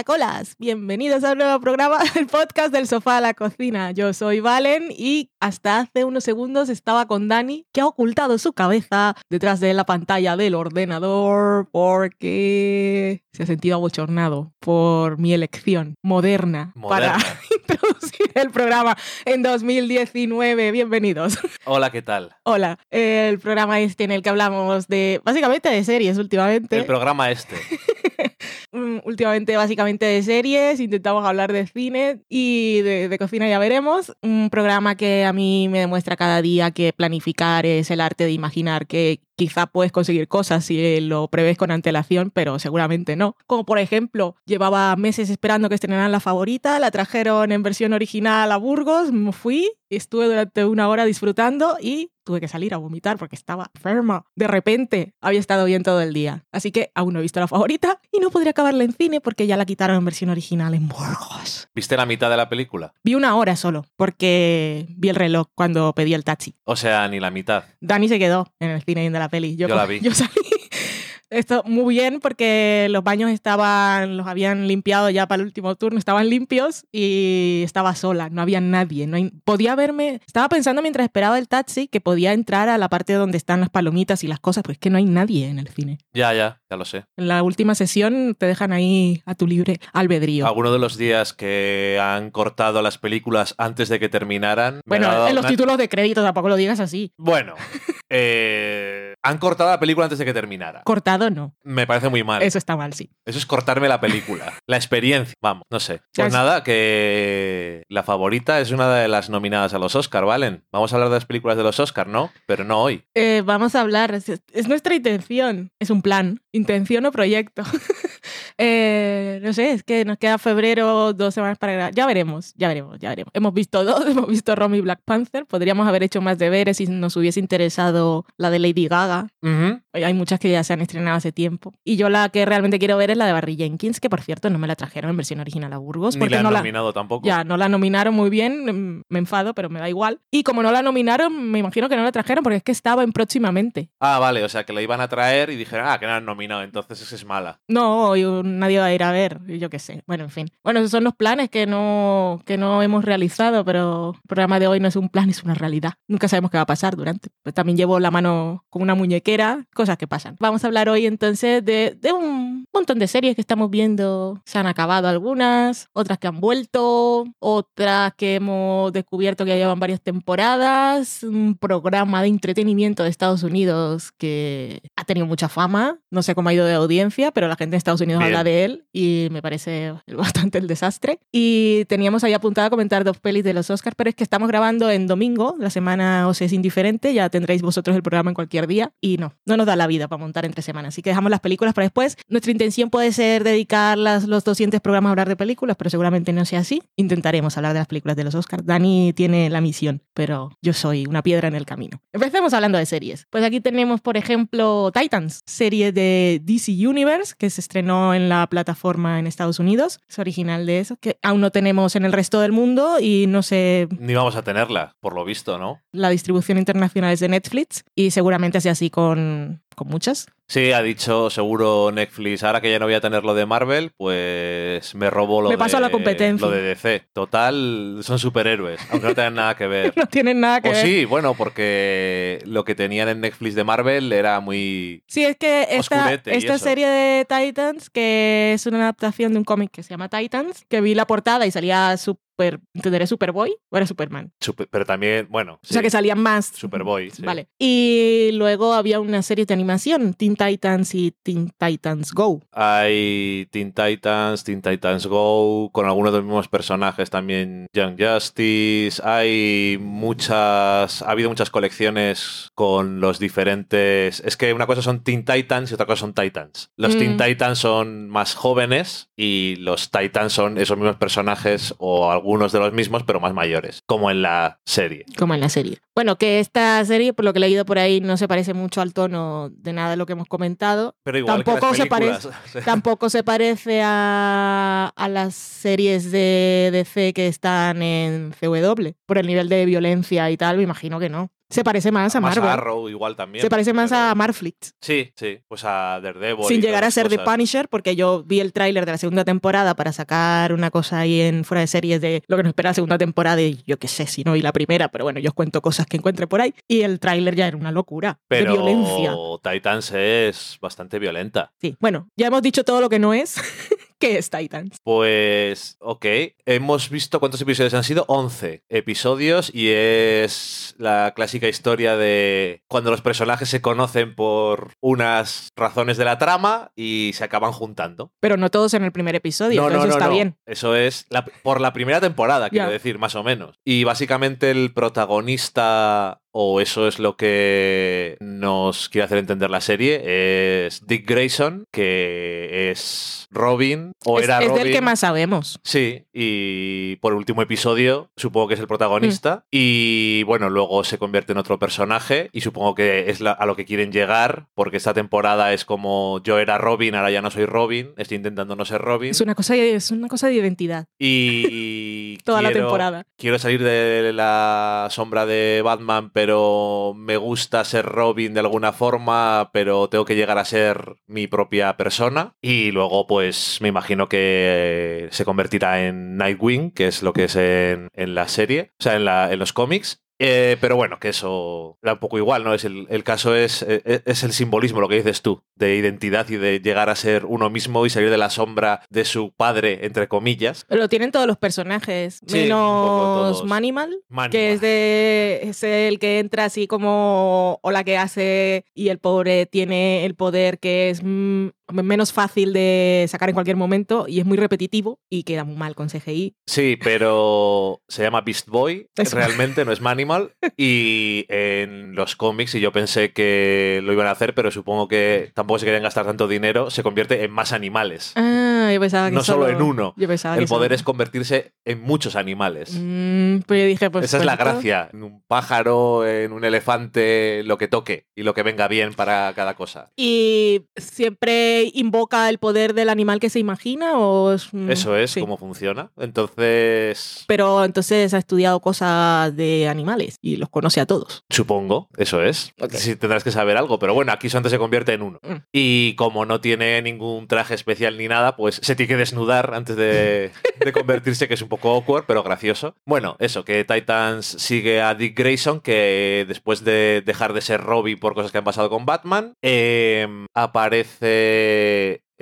Caracolas, bienvenidos a un nuevo programa del podcast del sofá a la cocina. Yo soy Valen y hasta hace unos segundos estaba con Dani que ha ocultado su cabeza detrás de la pantalla del ordenador porque se ha sentido abochornado por mi elección moderna, Moderna. para introducir el programa en 2019. Bienvenidos. Hola, ¿qué tal? Hola, el programa este en el que hablamos de básicamente de series últimamente. El programa este. Mm, últimamente básicamente de series, intentamos hablar de cine y de, de cocina ya veremos. Un programa que a mí me demuestra cada día que planificar es el arte de imaginar que quizá puedes conseguir cosas si lo prevés con antelación, pero seguramente no. Como por ejemplo, llevaba meses esperando que estrenaran la favorita, la trajeron en versión original a Burgos, me fui, estuve durante una hora disfrutando y tuve que salir a vomitar porque estaba enferma. De repente había estado bien todo el día. Así que aún no he visto la favorita y no podría acabarla en cine porque ya la quitaron en versión original en Burgos. ¿Viste la mitad de la película? Vi una hora solo porque vi el reloj cuando pedí el taxi. O sea, ni la mitad. Dani se quedó en el cine viendo la peli. Yo la vi. Yo salí. Esto muy bien porque los baños estaban, los habían limpiado ya para el último turno, estaban limpios y estaba sola, no había nadie. No hay- podía verme, estaba pensando mientras esperaba el taxi que podía entrar a la parte donde están las palomitas y las cosas, pero es que no hay nadie en el cine. Ya, ya, ya lo sé. En la última sesión te dejan ahí a tu libre albedrío. Algunos de los días que han cortado las películas antes de que terminaran. bueno, en los una- títulos de crédito tampoco lo digas así. Bueno, eh, han cortado la película antes de que terminara. Cortado no. Me parece muy mal. Eso está mal, sí. Eso es cortarme la película. La experiencia. Vamos, no sé. Pues es- nada, que la favorita es una de las nominadas a los Oscar, ¿valen? Vamos a hablar de las películas de los Oscar, ¿no? Pero no hoy. Eh, vamos a hablar, es, es nuestra intención, es un plan, intención o proyecto. Eh, no sé, es que nos queda febrero, dos semanas para grabar. Ya veremos, ya veremos, ya veremos. Hemos visto dos, hemos visto Romy y Black Panther. Podríamos haber hecho más deberes si nos hubiese interesado la de Lady Gaga. Hay muchas que ya se han estrenado hace tiempo. Y yo la que realmente quiero ver es la de Barry Jenkins, que por cierto no me la trajeron en versión original a Burgos. Ni porque la han no la, nominado tampoco. ya, no la nominaron muy bien, mm, me enfado, pero me da igual. Y como no la nominaron, me imagino que no la trajeron porque es que estaba en próximamente. Ah, vale, o sea que la iban a traer y dijeron, ah, que no la han nominado, entonces esa es mala. No, y nadie va a ir a ver, yo qué sé. Bueno, en fin. Bueno, esos son los planes que no, que no hemos realizado, pero el programa de hoy no es un plan, es una realidad. Nunca sabemos qué va a pasar durante. Pues también llevo la mano con una muñequera, cosas que pasan. Vamos a hablar hoy entonces de, de un montón de series que estamos viendo. Se han acabado algunas, otras que han vuelto, otras que hemos descubierto que llevan varias temporadas, un programa de entretenimiento de Estados Unidos que ha tenido mucha fama. No sé cómo ha ido de audiencia, pero la gente en Estados Unidos Bien. habla de él y me parece bastante el desastre. Y teníamos ahí apuntado a comentar dos pelis de los Oscars, pero es que estamos grabando en domingo, la semana os es indiferente, ya tendréis vosotros el programa en cualquier día y no, no nos da la vida para montar entre semanas, así que dejamos las películas para después. Nuestra intención puede ser dedicar las, los 200 programas a hablar de películas, pero seguramente no sea así. Intentaremos hablar de las películas de los Oscars. Dani tiene la misión, pero yo soy una piedra en el camino. Empecemos hablando de series. Pues aquí tenemos, por ejemplo, Titans, serie de DC Universe, que se estrenó en la plataforma en Estados Unidos. Es original de eso, que aún no tenemos en el resto del mundo y no sé, Ni vamos a tenerla, por lo visto, ¿no? la distribución internacional es de Netflix y seguramente sea así con, con muchas. Sí, ha dicho seguro Netflix, ahora que ya no voy a tener lo de Marvel, pues me robo lo, Me de, paso a la competencia. lo de DC. Total, son superhéroes, aunque no tengan nada que ver. No tienen nada que o ver. sí, bueno, porque lo que tenían en Netflix de Marvel era muy... Sí, es que esta, serie de Titans, que es una adaptación de un cómic que se llama Titans, que vi la portada y salía super, entenderé Superboy o era Superman. super- pero también, bueno, O sea que salían más. Superboy. sí. Vale. Y luego había una serie de animación, Teen Titans y Teen Titans Go. Hay Teen Titans, Teen Titans Go, con algunos de los mismos personajes también Young Justice. Hay muchas. Ha habido muchas colecciones con los diferentes. Es que una cosa son Teen Titans y otra cosa son Titans. Los Mm. Teen Titans son más jóvenes y los Titans son esos mismos personajes o algunos de los mismos, pero más mayores, como en la serie. Como en la serie. Bueno, que esta serie, por lo que he leído por ahí, no se parece mucho al tono de nada de lo que hemos comentado. Pero igual Tampoco que se películas. Tampoco se parece a, a las series de DC que están en CW. Por el nivel de violencia y tal, me imagino que no. Se parece más a más Marvel. Arrow igual también. Se parece más pero- a Marflix. Sí, sí, pues a Daredevil. Sin llegar a ser las The cosas. Punisher, porque yo vi el tráiler de la segunda temporada para sacar una cosa ahí en fuera de series de lo que nos espera la segunda temporada y yo qué sé si no vi la primera, pero bueno, yo os cuento cosas que encuentre por ahí. Y el tráiler ya era una locura Pero de violencia. Titans es bastante violenta. Sí, bueno, ya hemos dicho todo lo que no es. que es Titans? Pues, ok. Hemos visto cuántos episodios han sido. 11 episodios y es la clásica historia de cuando los personajes se conocen por unas razones de la trama y se acaban juntando. Pero no todos en el primer episodio, entonces eso está bien. Eso es la- por la primera temporada, quiero decir, más o menos. Y básicamente el protagonista, o eso es lo que nos quiere hacer entender la serie, es Dick Grayson, que es Robin, o es, era es Robin. del que más sabemos. Sí, y por último episodio, supongo que es el Mm. protagonista. Y bueno, luego se convierte en otro personaje. Y supongo que es la- a lo que quieren llegar, porque esta temporada es como yo era Robin, ahora ya no soy Robin, estoy intentando no ser Robin. Es una cosa, es una cosa de identidad. Y Toda la temporada. Quiero salir de la sombra de Batman, pero me gusta ser Robin de alguna forma, pero tengo que llegar a ser mi propia persona. Y luego, pues, me imagino que se convertirá en Nightwing, que es lo que es en, la serie, o sea, en los cómics. Eh, pero bueno, que eso da un poco igual, ¿no? Es el, el caso es, eh, es el simbolismo, lo que dices tú, de identidad y de llegar a ser uno mismo y salir de la sombra de su padre, entre comillas. Lo tienen todos los personajes, Sí, menos Manimal. que es de es el que entra así como o la que hace y el pobre tiene el poder que es mm, menos fácil de sacar en cualquier momento y es muy repetitivo y queda muy mal con CGI. Sí, pero se llama Beast Boy, Eso. realmente no es Manimal. Y en los cómics, y yo pensé que lo iban a hacer, pero supongo que tampoco se querían gastar tanto dinero, se convierte en más animales. Ah, yo pensaba que No solo en uno. Yo pensaba El que poder solo- es convertirse en muchos animales. Mm, pues yo dije, pues Esa es la pues esto- gracia. En un pájaro, en un elefante, lo que toque y lo que venga bien para cada cosa. ¿Y siempre invoca el poder del animal que se imagina o es, mm, Eso es sí. cómo funciona. Entonces, Pero entonces ha estudiado cosas de animales y los conoce a todos. Supongo, eso es. Ok. Sí, tendrás que saber algo, pero bueno, aquí solamente se convierte en uno. Mm. Y como no tiene ningún traje especial ni nada, pues se tiene que desnudar antes de, de convertirse, que es un poco awkward, pero gracioso. Bueno, eso, que Titans sigue a Dick Grayson, que después de dejar de ser Robin por cosas que han pasado con Batman, eh, aparece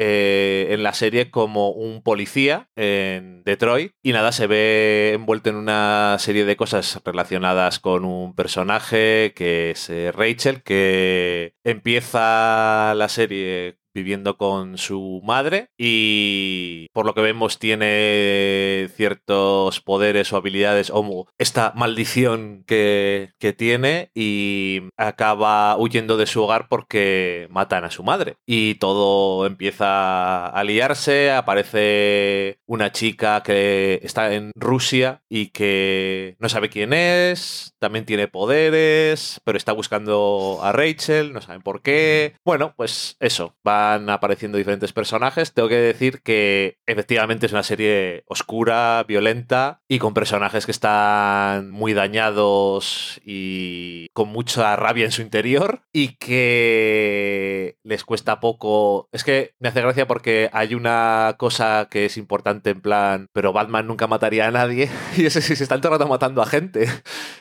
eh, en la serie como un policía en Detroit y nada, se ve envuelto en una serie de cosas relacionadas con un personaje que es eh, Rachel, que empieza la serie viviendo con su madre y por lo que vemos tiene ciertos poderes o habilidades o esta maldición que, que tiene y acaba huyendo de su hogar porque matan a su madre y todo empieza a liarse, aparece una chica que está en Rusia y que no sabe quién es, también tiene poderes, pero está buscando a Rachel, no saben por qué. Bueno, pues eso, van apareciendo diferentes personajes. Tengo que decir que efectivamente es una serie oscura, violenta y con personajes que están muy dañados y con mucha rabia en su interior y que les cuesta poco. Es que me hace gracia porque hay una cosa que es importante en plan, pero Batman nunca mataría a nadie y ese sí se está todo el rato matando a gente.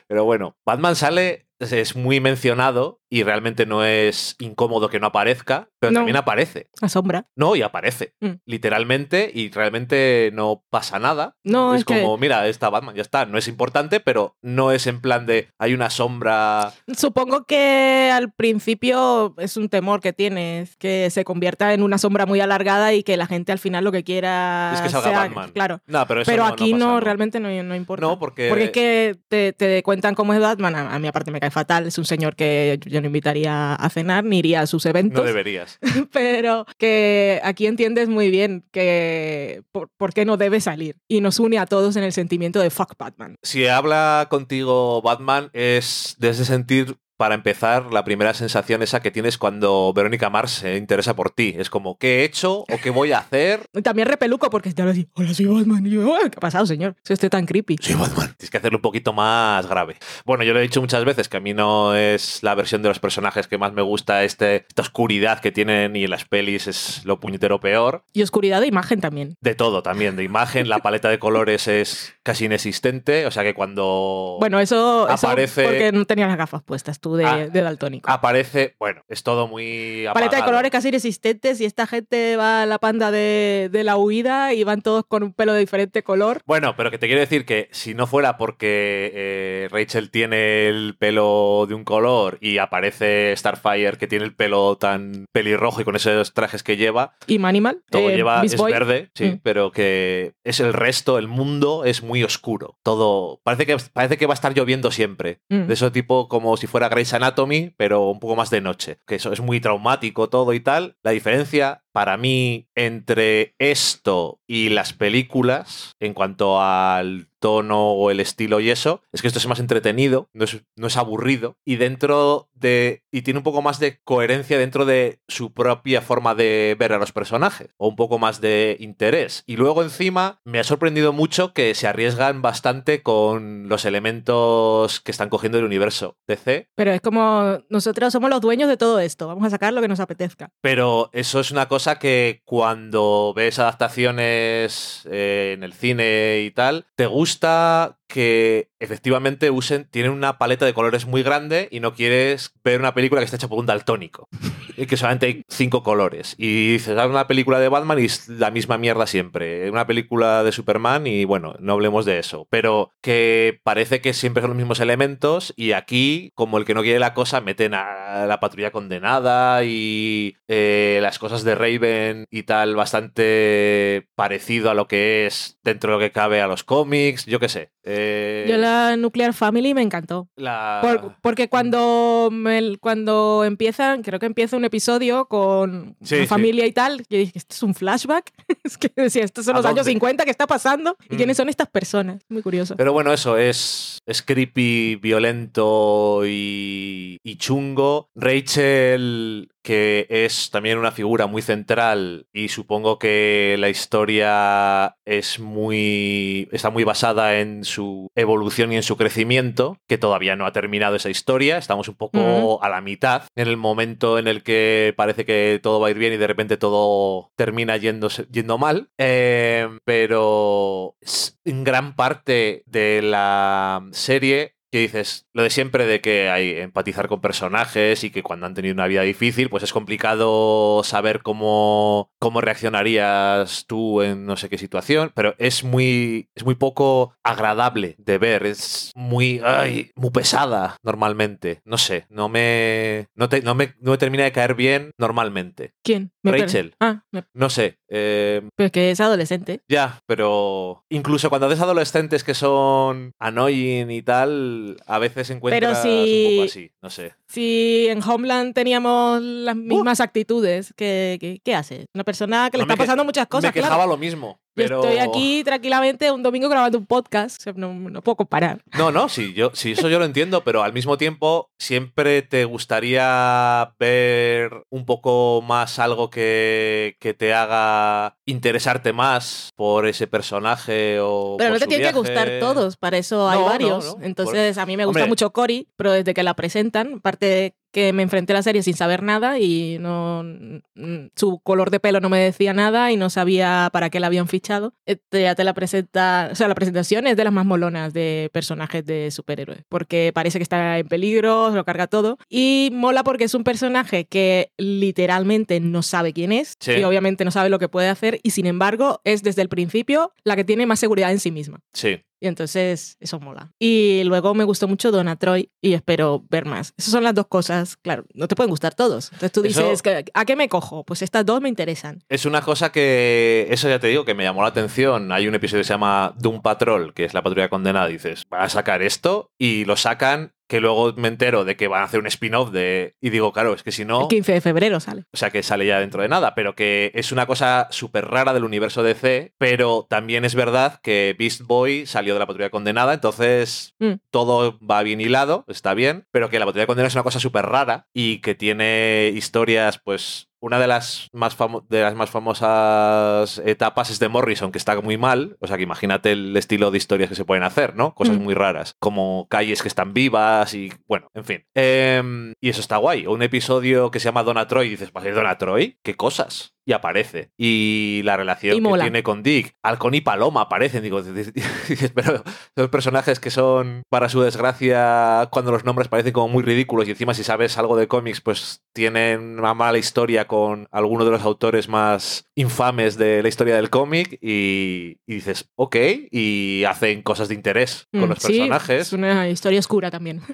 Pero bueno, Batman sale es muy mencionado y realmente no es incómodo que no aparezca, pero No. también aparece. La sombra. No, y aparece, Mm. literalmente, y realmente no pasa nada. No, es, es que- como, mira, está Batman, ya está. No es importante, pero no es en plan de hay una sombra. Supongo que al principio es un temor que tienes, que se convierta en una sombra muy alargada y que la gente al final lo que quiera Es que salga sea- Batman. Claro. No, pero eso Pero no- aquí no, pasa, realmente no, no importa. No, porque- Porque es que te, te cuentan cómo es Batman. A, a mí aparte me cae fatal. Es un señor que yo no invitaría a cenar ni iría a sus eventos. No deberías. pero que aquí entiendes muy bien que por, por qué no debe salir. Y nos une a todos en el sentimiento de fuck Batman. Si habla contigo Batman, es desde sentir para empezar, la primera sensación esa que tienes cuando Verónica Mars se interesa por ti. Es como, ¿qué he hecho o qué voy a hacer? Y También repeluco porque está así, hola, soy Batman. Y yo, "Ah, ¿qué ha pasado, señor? Si usted tan creepy. Sí, Batman. Tienes que hacerlo un poquito más grave. Bueno, yo lo he dicho muchas veces que a mí no es la versión de los personajes que más me gusta, este, esta oscuridad que tienen y en las pelis es lo puñetero peor. Y oscuridad de imagen también. De todo también, de imagen, la paleta de colores es casi inexistente, o sea que cuando Bueno, eso, eso Aparece- porque no tenía las gafas puestas tú de, Ah, de daltónico. aparece, bueno, es todo muy... Paleta de apagado. colores casi inexistentes y esta gente va a la panda de, de la huida y van todos con un pelo de diferente color. Bueno, pero que te quiero decir que si no fuera porque eh, Rachel tiene el pelo de un color y aparece Starfire que tiene el pelo tan pelirrojo y con esos trajes que lleva, Y Manimal. todo eh, lleva Miss es Boy. verde, sí, Mm. pero que es el resto, el mundo es muy oscuro. Todo parece que parece que va a estar lloviendo siempre. Mm. De eso tipo como si fuera Grey's Anatomy, pero un poco más de noche. Que eso es muy traumático todo y tal. La diferencia para mí entre esto y las películas en cuanto al tono o el estilo y eso, es que esto es más entretenido, no es, no es aburrido y dentro de y tiene un poco más de coherencia dentro de su propia forma de ver a los personajes o un poco más de interés. Y luego encima me ha sorprendido mucho que se arriesgan bastante con los elementos que están cogiendo del universo DC, Pero es como nosotros somos los dueños de todo esto. Vamos a sacar lo que nos apetezca. Pero eso es una cosa que cuando ves adaptaciones eh, en el cine y tal, te gusta que efectivamente usen, tienen una paleta de colores muy grande y no quieres ver una película que está hecha por un daltónico. Y que solamente hay cinco colores. Y dices, "Ah, una película de Batman y es la misma mierda siempre. Una película de Superman y bueno, no hablemos de eso. Pero que parece que siempre son los mismos elementos y aquí, como el que no quiere la cosa, meten a la patrulla condenada y eh, las cosas de Raven y tal bastante parecido a lo que es dentro de lo que cabe a los cómics, yo qué sé. Eh, Yo la Nuclear Family me encantó. la- Por- porque cuando, me- cuando empiezan, creo que empieza un episodio con Sí, una sí. familia y tal, yo dije, ¿esto es un flashback? es que decía, estos son ¿A los años dónde? 50, ¿qué está pasando? ¿Y Mm. quiénes son estas personas? Muy curioso. Pero bueno, eso es, es creepy, violento y, y chungo. Rachel, que es también una figura muy central y supongo que la historia es muy está muy basada en su evolución y en su crecimiento, que todavía no ha terminado esa historia. Estamos un poco a la mitad, en el momento en el que parece que todo va a ir bien y de repente todo termina yéndose- yendo mal. Eh, pero en gran parte de la serie que dices lo de siempre de que hay empatizar con personajes y que cuando han tenido una vida difícil pues es complicado saber cómo cómo reaccionarías tú en no sé qué situación pero es muy es muy poco agradable de ver es muy ay, muy pesada normalmente no sé no me no, te- no me no me termina de caer bien normalmente ¿Quién? Me Rachel. Ah, me- no sé eh, pero que es adolescente. ya, pero incluso cuando ves adolescentes que son annoying y tal, a veces encuentras si- un poco así, no sé. Si en Homeland teníamos las mismas actitudes, ¿qué, qué, qué hace? Una persona que le Uh. No, está que- pasando muchas cosas, Me quejaba claro. lo mismo, Yo estoy aquí tranquilamente un domingo grabando un podcast. o sea, no, no puedo comparar. No, no, sí, yo, sí, eso yo lo entiendo, pero al mismo tiempo siempre te gustaría ver un poco más algo que, que te haga interesarte más por ese personaje o Pero por no te tienen que gustar todos, para eso hay No, varios. no, Entonces, a mí me gusta Hombre. mucho Cory, pero desde que la presentan, aparte que me enfrenté a la serie sin saber nada y no mm, su color de pelo no me decía nada y no sabía para qué la habían fichado. Este, ya te la presenta, o sea, la presentación es de las más molonas de personajes de superhéroes, porque parece que está en peligro, se lo carga todo y mola porque es un personaje que literalmente no sabe quién es Sí. y obviamente no sabe lo que puede hacer y sin embargo es desde el principio la que tiene más seguridad en sí misma. Sí, Y entonces eso mola. Y luego me gustó mucho Donna Troy y espero ver más. Esas son las dos cosas. Claro, no te pueden gustar todos. Entonces tú Eso- dices, que- ¿a qué me cojo? Pues estas dos me interesan. Es una cosa que, eso ya te digo, que me llamó la atención. Hay un episodio que se llama Doom Patrol, que es la patrulla condenada. Dices, van a sacar esto y lo sacan que luego me entero de que van a hacer un spin-off de... Y digo, claro, es que si no... El 15 de febrero sale. O sea, que sale ya dentro de nada, pero que es una cosa súper rara del universo DC, pero también es verdad que Beast Boy salió de la patrulla condenada, entonces Mm. todo va bien hilado, está bien, pero que la patrulla condenada es una cosa súper rara y que tiene historias, pues, una de las, más de las más famosas etapas es de Morrison, que está muy mal. O sea, que imagínate el estilo de historias que se pueden hacer, ¿no? Cosas Mm. muy raras, como calles que están vivas y, bueno, en fin. Em, y eso está guay. O un episodio que se llama Donna Troy y dices, ¿va a ser Donna Troy? ¿Qué cosas? Y aparece. Y la relación Y que tiene con Dick, Halcón y Paloma aparecen. Digo, pero son personajes que son, para su desgracia, cuando los nombres parecen como muy ridículos y encima si sabes algo de cómics, pues tienen una mala historia con alguno de los autores más infames de la historia del cómic y, y dices, ok, y hacen cosas de interés con Mm, los sí, personajes. es una historia oscura también.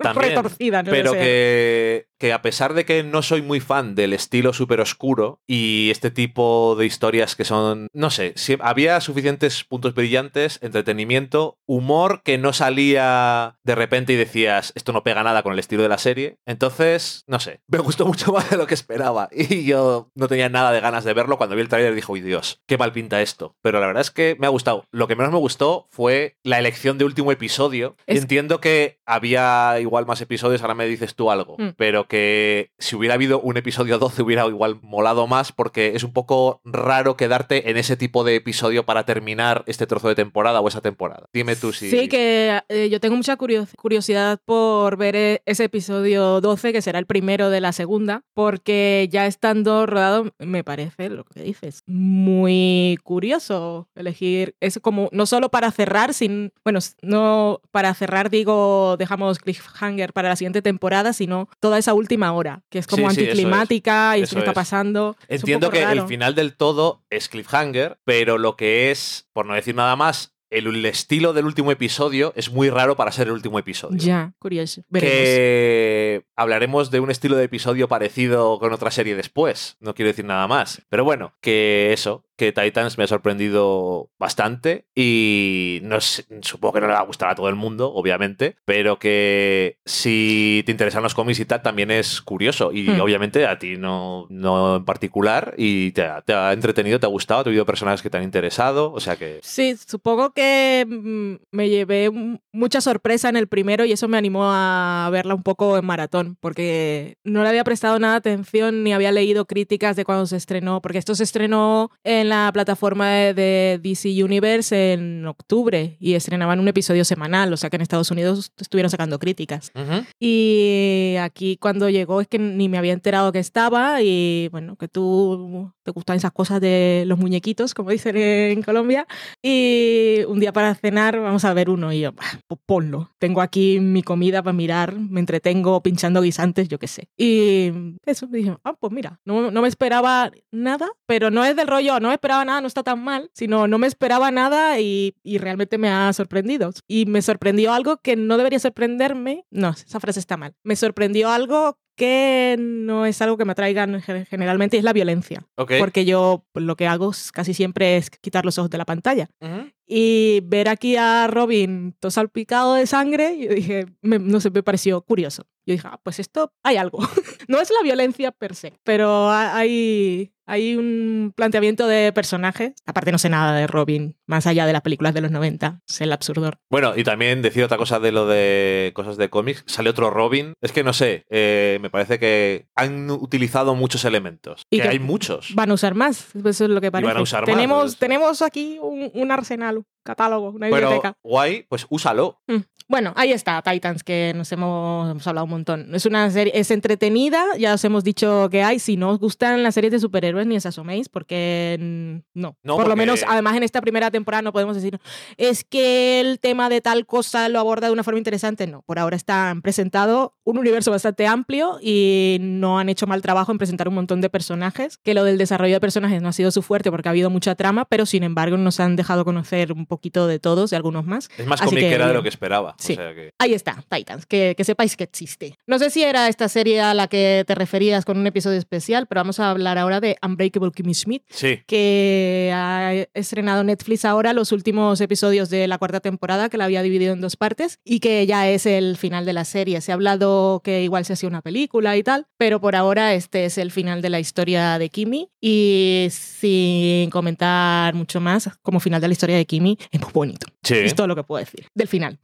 También, Retorcida, no pero que, que a pesar de que no soy muy fan del estilo súper oscuro y este tipo de historias que son, no sé, si- había suficientes puntos brillantes, entretenimiento, humor que no salía de repente y decías, esto no pega nada con el estilo de la serie. Entonces, no sé, me gustó mucho más de lo que esperaba y yo no tenía nada de ganas de verlo. Cuando vi el tráiler dije, uy Dios, qué mal pinta esto. Pero la verdad es que me ha gustado. Lo que menos me gustó fue la elección de último episodio. Es- Entiendo que había igual más episodios, ahora me dices tú algo, Mm. pero que si hubiera habido un episodio 12 hubiera igual molado más porque es un poco raro quedarte en ese tipo de episodio para terminar este trozo de temporada o esa temporada. Dime tú si... Sí, que eh, yo tengo mucha curio- curiosidad por ver eh, ese episodio 12, que será el primero de la segunda, porque ya estando rodado, me parece lo que dices, muy curioso elegir, es como, no solo para cerrar, sin, bueno, no para cerrar digo, dejamos cliffhanger para la siguiente temporada, sino toda esa última hora, que es como Sí, sí, eso es. anticlimática y Eso que está es. pasando. Entiendo que raro. el final del todo es cliffhanger, pero lo que es, por no decir nada más, el, el estilo del último episodio es muy raro para ser el último episodio. Ya, curioso. Veremos. que hablaremos de un estilo de episodio parecido con otra serie después. No quiero decir nada más. Pero bueno, que eso, que Titans me ha sorprendido bastante y no sé, supongo que no le va a gustar a todo el mundo, obviamente, pero que si te interesan los cómics y tal, también es curioso. Y Hmm. obviamente a ti no, no en particular y te ha, te ha entretenido, te ha gustado, te ha habido personajes que te han interesado, o sea que... Sí, supongo que mm, me llevé mucha sorpresa en el primero y eso me animó a verla un poco en maratón, porque no le había prestado nada atención ni había leído críticas de cuando se estrenó, porque esto se estrenó en la plataforma de, DC Universe en octubre y estrenaban un episodio semanal, o sea que en Estados Unidos estuvieron sacando críticas. Y aquí cuando llegó es que ni me había enterado que estaba y bueno, que tú te gustan esas cosas de los muñequitos, como dicen en Colombia. Y un día para cenar vamos a ver uno y yo, "Bah, pues ponlo. Tengo aquí mi comida para mirar, me entretengo pinchando guisantes, yo qué sé. Y eso, dije, ah, pues mira, no, no me esperaba nada, pero no es del rollo, no me esperaba nada, no está tan mal, sino no me esperaba nada y, y realmente me ha sorprendido. Y me sorprendió algo que no debería sorprenderme, no, esa frase está mal. Me sorprendió algo que no es algo que me atraigan gen- generalmente y es la violencia. Porque yo lo que hago casi siempre es quitar los ojos de la pantalla. Ujú. Y ver aquí a Robin todo salpicado de sangre, yo dije, me- no sé, me pareció curioso. Yo dije, ah, pues esto hay algo. no es la violencia per se, pero ha- hay, hay un planteamiento de personaje. Aparte no sé nada de Robin, más allá de las películas de los 90, es el absurdor. Bueno, y también decir otra cosa de lo de cosas de cómics. Sale otro Robin. Es que no sé, eh, me parece que han utilizado muchos elementos. Y que que hay muchos. Van a usar más, eso es lo que parece. van a usar más, tenemos, pues. tenemos aquí un, un arsenal, catálogo, una Pero biblioteca. guay, pues úsalo. Mm. Bueno, ahí está, Titans, que nos hemos, hemos hablado un montón. Es una serie, es entretenida, ya os hemos dicho que hay. Si no os gustan las series de superhéroes, ni os asoméis, porque mm, no. No, Por lo menos, además, en esta primera temporada no podemos decir, es que el tema de tal cosa lo aborda de una forma interesante. No, por ahora están presentado un universo bastante amplio y no han hecho mal trabajo en presentar un montón de personajes, que lo del desarrollo de personajes no ha sido su fuerte porque ha habido mucha trama, pero sin embargo nos han dejado conocer un poquito de todos, de algunos más. Es más comiquera de lo que esperaba. Sí. O sea que... Ahí está, Titans, que, que sepáis que existe. No sé si era esta serie a la que te referías con un episodio especial, pero vamos a hablar ahora de Unbreakable Kimmy Schmidt, Sí, que ha estrenado Netflix ahora los últimos episodios de la cuarta temporada, que la había dividido en dos partes, y que ya es el final de la serie. Se ha hablado que igual se hacía una película y tal, pero por ahora este es el final de la historia de Kimmy. Y sin comentar mucho más, como final de la historia de Kimmy, es muy bonito. sí. Es todo lo que puedo decir del final.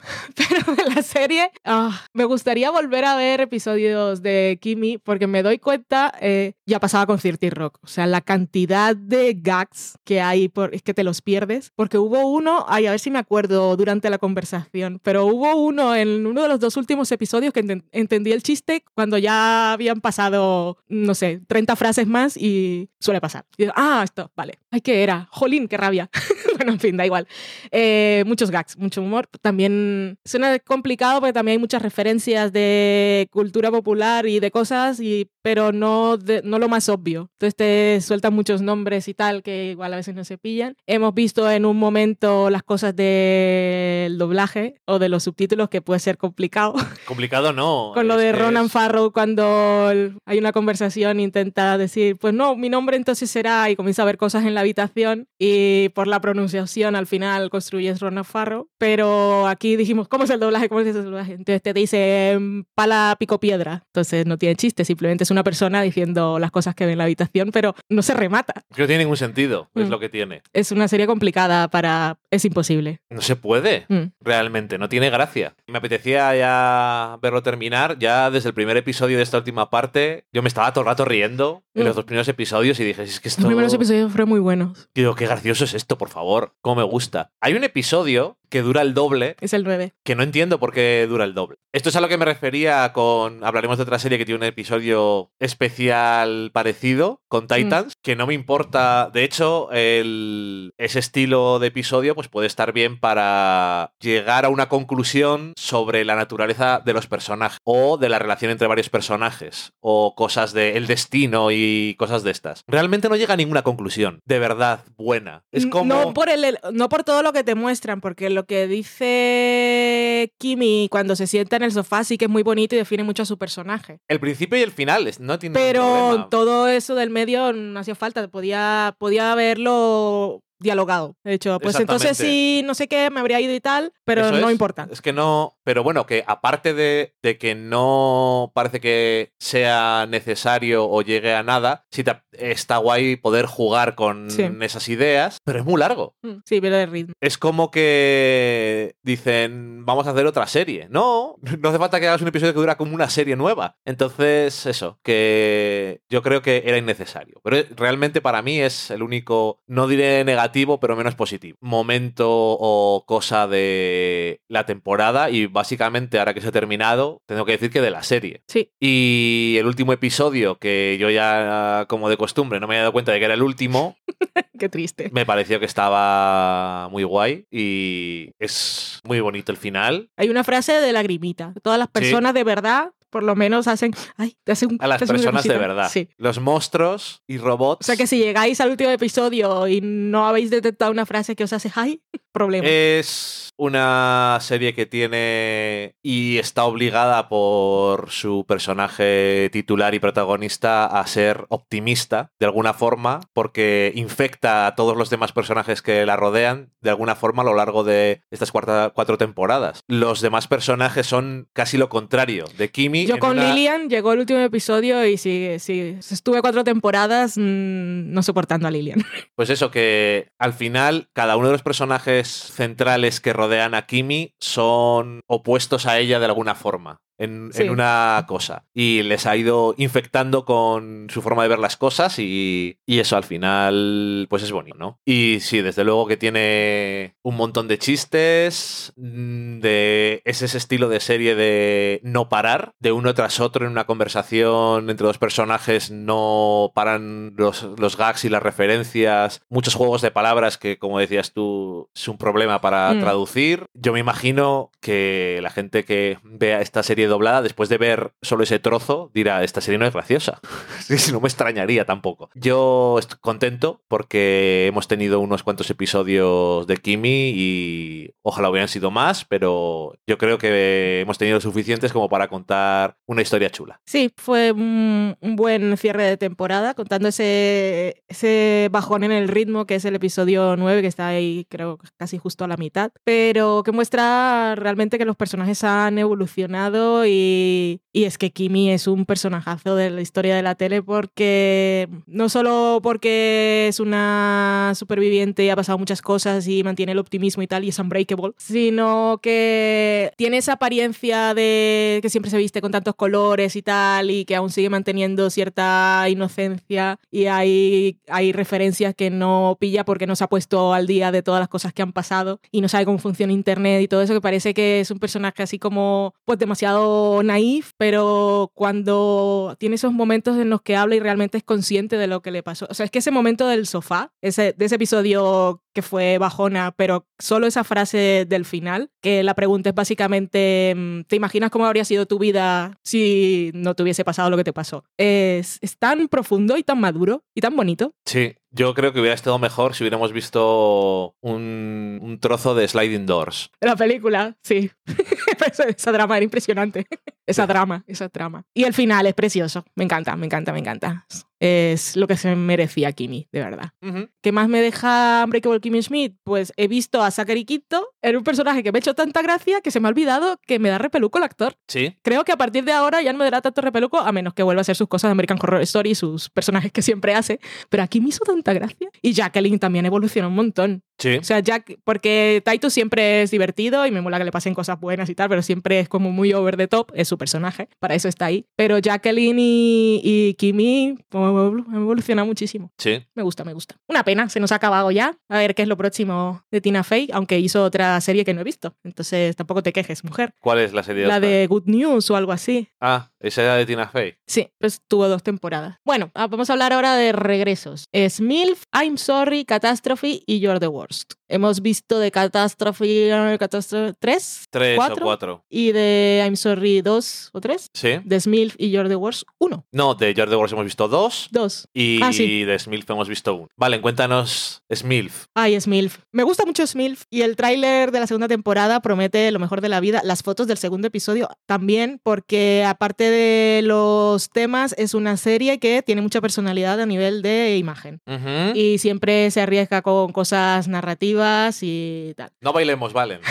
Pero de la serie, ah, me gustaría volver a ver episodios de Kimi porque me doy cuenta, eh, ya pasaba con Cirti Rock, o sea, la cantidad de gags que hay, por, es que te los pierdes, porque hubo uno, ay, a ver si me acuerdo durante la conversación, pero hubo uno en uno de los dos últimos episodios que enten- entendí el chiste cuando ya habían pasado, no sé, 30 frases más y suele pasar. Y ah, esto, vale. Ay, ¿qué era? Jolín, qué rabia. bueno, en fin, da igual. Eh, muchos gags, mucho humor. También suena complicado porque también hay muchas referencias de cultura popular y de cosas, y, pero no, de- no lo más obvio. Entonces te sueltan muchos nombres y tal que igual a veces no se pillan. Hemos visto en un momento las cosas del doblaje o de los subtítulos que puede ser complicado. Complicado no. Con lo de Ronan es- Farrow cuando hay una conversación intenta decir, pues no, mi nombre entonces será y comienza a ver cosas en la habitación y por la pronunciación al final construyes Ronan Farrow, pero aquí dijimos, ¿cómo es el doblaje? ¿Cómo es el doblaje? Entonces te dice mm, pala pico piedra, entonces no tiene chiste, simplemente es una persona diciendo las cosas que ve en la habitación, pero no se remata. que no tiene ningún sentido, es Mm. lo que tiene. Es una serie complicada para... es imposible. No se puede. Mm. Realmente, no tiene gracia. Me apetecía ya verlo terminar. Ya desde el primer episodio de esta última parte, yo me estaba todo el rato riendo en Mm. los dos primeros episodios y dije, es que esto. Los primeros episodios fueron muy buenos. Digo, qué gracioso es esto, por favor. Cómo me gusta. Hay un episodio que dura el doble, Es el 9. que no entiendo por qué dura el doble. Esto es a lo que me refería con. Hablaremos de otra serie que tiene un episodio especial parecido con Titans, que no me importa. De hecho, el, ese estilo de episodio pues puede estar bien para llegar a una conclusión sobre la naturaleza de los personajes o de la relación entre varios personajes o cosas de el destino y cosas de estas. Realmente no llega a ninguna conclusión de verdad buena. Es como No por, el, no por todo lo que te muestran, porque lo que dice Kimi cuando se sienta en el sofá sí que es muy bonito y define mucho a su personaje. el principio y el final. es- No tiene Pero todo eso del medio no hacía falta, podía, podía haberlo dialogado. De hecho, pues entonces sí, no sé qué, me habría ido y tal, pero Eso no es. importa. Es que no, pero bueno, que aparte de, de que no parece que sea necesario o llegue a nada, sí te- está guay poder jugar con Sí. esas ideas, pero es muy largo. Mm, Sí, pero el ritmo. Es como que dicen, vamos a hacer otra serie. No, no hace falta que hagas un episodio que dura como una serie nueva. Entonces, eso, que yo creo que era innecesario. Pero realmente para mí es el único, no diré negativo, pero menos positivo. Momento o cosa de la temporada y básicamente ahora que se ha terminado, tengo que decir que de la serie. Sí, Y el último episodio, que yo ya como de costumbre no me había dado cuenta de que era el último, qué triste. me pareció que estaba muy guay y es muy bonito el final. Hay una frase de lagrimita. Todas las personas de verdad, por lo menos, hacen. Ay, te hacen A las personas de verdad. Sí. Los monstruos y robots. O sea que si llegáis al último episodio y no habéis detectado una frase que os hace ay, problema. Es una serie que tiene y está obligada por su personaje titular y protagonista a ser optimista de alguna forma porque infecta a todos los demás personajes que la rodean de alguna forma a lo largo de estas cuarta- cuatro temporadas. Los demás personajes son casi lo contrario de Kimi. Yo con una- Lilian llegó el último episodio y sí, sí, estuve cuatro temporadas mm, no soportando a Lilian. Pues eso, que al final cada uno de los personajes centrales que rodean a Kimi son opuestos a ella de alguna forma. En, Sí. en una cosa. Y les ha ido infectando con su forma de ver las cosas y, y eso al final pues es bonito, ¿no? Y sí, desde luego que tiene un montón de chistes, mm, de es ese estilo de serie de no parar, de uno tras otro en una conversación entre dos personajes no paran los, los gags y las referencias, muchos juegos de palabras que como decías tú es un problema para Mm. traducir. Yo me imagino que la gente que vea esta serie doblada, después de ver solo ese trozo, dirá, esta serie no es graciosa. si no me extrañaría tampoco. Yo estoy contento porque hemos tenido unos cuantos episodios de Kimi y ojalá hubieran sido más, pero yo creo que hemos tenido suficientes como para contar una historia chula. Sí, fue un, un buen cierre de temporada, contando ese, ese bajón en el ritmo que es el episodio 9, que está ahí creo casi justo a la mitad, pero que muestra realmente que los personajes han evolucionado y, y es que Kimi es un personajazo de la historia de la tele porque no solo porque es una superviviente y ha pasado muchas cosas y mantiene el optimismo y tal y es unbreakable, sino que tiene esa apariencia de que siempre se viste con tantos colores y tal y que aún sigue manteniendo cierta inocencia y hay, hay referencias que no pilla porque no se ha puesto al día de todas las cosas que han pasado y no sabe cómo funciona internet y todo eso que parece que es un personaje así como pues demasiado naif pero cuando tiene esos momentos en los que habla y realmente es consciente de lo que le pasó o sea es que ese momento del sofá ese, de ese episodio que fue bajona, pero solo esa frase del final, que la pregunta es básicamente, mm, ¿te imaginas cómo habría sido tu vida si no te hubiese pasado lo que te pasó? Es, es tan profundo y tan maduro y tan bonito. Sí, yo creo que hubiera estado mejor si hubiéramos visto un, un trozo de Sliding Doors. La película, sí. esa, drama era impresionante. esa drama, esa trama. Y el final es precioso. Me encanta, me encanta, me encanta. Es lo que se merecía Kimi, de verdad. Ujú. ¿Qué más me deja Unbreakable Kimmy Schmidt? Pues he visto a Zachary Quinto en un personaje que me ha hecho tanta gracia que se me ha olvidado que me da repeluco el actor. Sí. Creo que a partir de ahora ya no me dará tanto repeluco, a menos que vuelva a hacer sus cosas de American Horror Story, sus personajes que siempre hace. Pero aquí me hizo tanta gracia. Y Jacqueline también evolucionó un montón. Sí. O sea, Jack, porque Titus siempre es divertido y me mola que le pasen cosas buenas y tal, pero siempre es como muy over the top, es su personaje, para eso está ahí. Pero Jacqueline y, y Kimi evolucionado muchísimo. Sí. Me gusta, me gusta. Una pena, se nos ha acabado ya. A ver qué es lo próximo de Tina Fey, aunque hizo otra serie que no he visto. Entonces tampoco te quejes, mujer. ¿Cuál es la serie La de Good News o algo así. Ah, esa era de Tina Fey. Sí, pues tuvo dos temporadas. Bueno, ah, vamos a hablar ahora de regresos. Es MILF, I'm Sorry, Catastrophe y You're the Worst. Hemos visto de Catastrophe, eh, Catastrophe 3, Tres ¿Cuatro? o cuatro. y de I'm Sorry 2 o 3. Sí. De Smilf y You're the Worst 1. No, de George Wars hemos visto dos. 2. Y Ah, sí. de Smilf hemos visto uno. Vale, cuéntanos Smilf. Ay, Smilf. Me gusta mucho Smilf y el tráiler de la segunda temporada promete lo mejor de la vida. Las fotos del segundo episodio también, porque aparte de los temas, es una serie que tiene mucha personalidad a nivel de imagen. Ujú. Y siempre se arriesga con cosas narrativas y tal. No bailemos, Valen.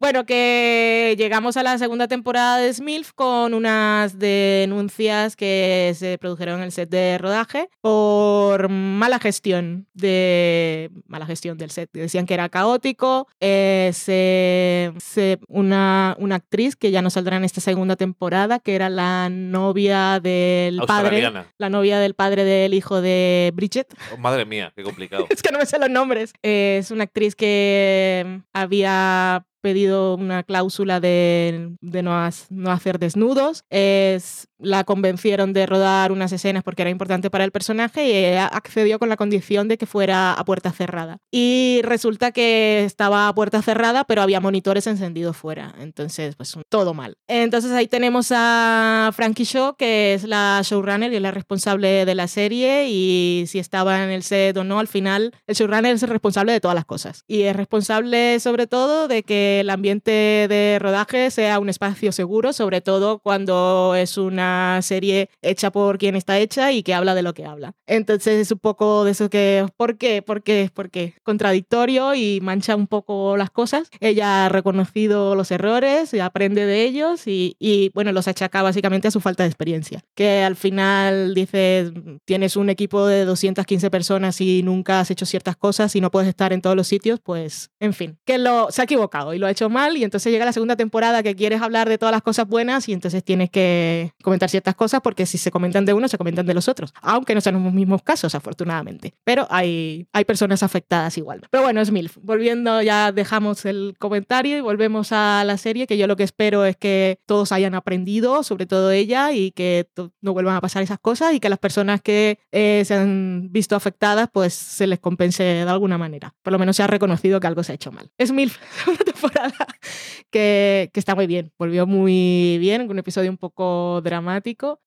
Bueno, que llegamos a la segunda temporada de Smilf con unas denuncias que se produjeron en el set de rodaje por mala gestión de mala gestión del set. Decían que era caótico. eh, se- se- una, una actriz que ya no saldrá en esta segunda temporada, que era la novia del padre, la novia del padre del hijo de Bridget. Oh, madre mía, qué complicado. Es que no me sé los nombres. Eh, es una actriz que había pedido una cláusula de, de no, has- no hacer desnudos. Es, la convencieron de rodar unas escenas porque era importante para el personaje y ella accedió con la condición de que fuera a puerta cerrada. Y resulta que estaba a puerta cerrada, pero había monitores encendidos fuera. Entonces, pues todo mal. Entonces ahí tenemos a Frankie Shaw, que es la showrunner y es la responsable de la serie. Y si estaba en el set o no, al final el showrunner es el responsable de todas las cosas. Y es responsable sobre todo de que el ambiente de rodaje sea un espacio seguro, sobre todo cuando es una serie hecha por quien está hecha y que habla de lo que habla. Entonces es un poco de eso que, ¿por qué? ¿Por qué? ¿Por qué? Contradictorio y mancha un poco las cosas. Ella ha reconocido los errores aprende de ellos y, y, bueno, los achaca básicamente a su falta de experiencia. Que al final dices, tienes un equipo de 215 personas y nunca has hecho ciertas cosas y no puedes estar en todos los sitios, pues, en fin, que lo, se ha equivocado y lo ha hecho mal y entonces llega la segunda temporada que quieres hablar de todas las cosas buenas y entonces tienes que comentar ciertas cosas porque si se comentan de uno, se comentan de los otros. Aunque no sean los mismos casos, afortunadamente. Pero hay, hay personas afectadas igual. Pero bueno, es. Volviendo, ya dejamos el comentario y volvemos a la serie, que yo lo que espero es que todos hayan aprendido, sobre todo ella, y que no vuelvan a pasar esas cosas y que las personas que eh, se han visto afectadas, pues se les compense de alguna manera. Por lo menos se ha reconocido que algo se ha hecho mal. Es una temporada que, que está muy bien. Volvió muy bien, un episodio un poco dramático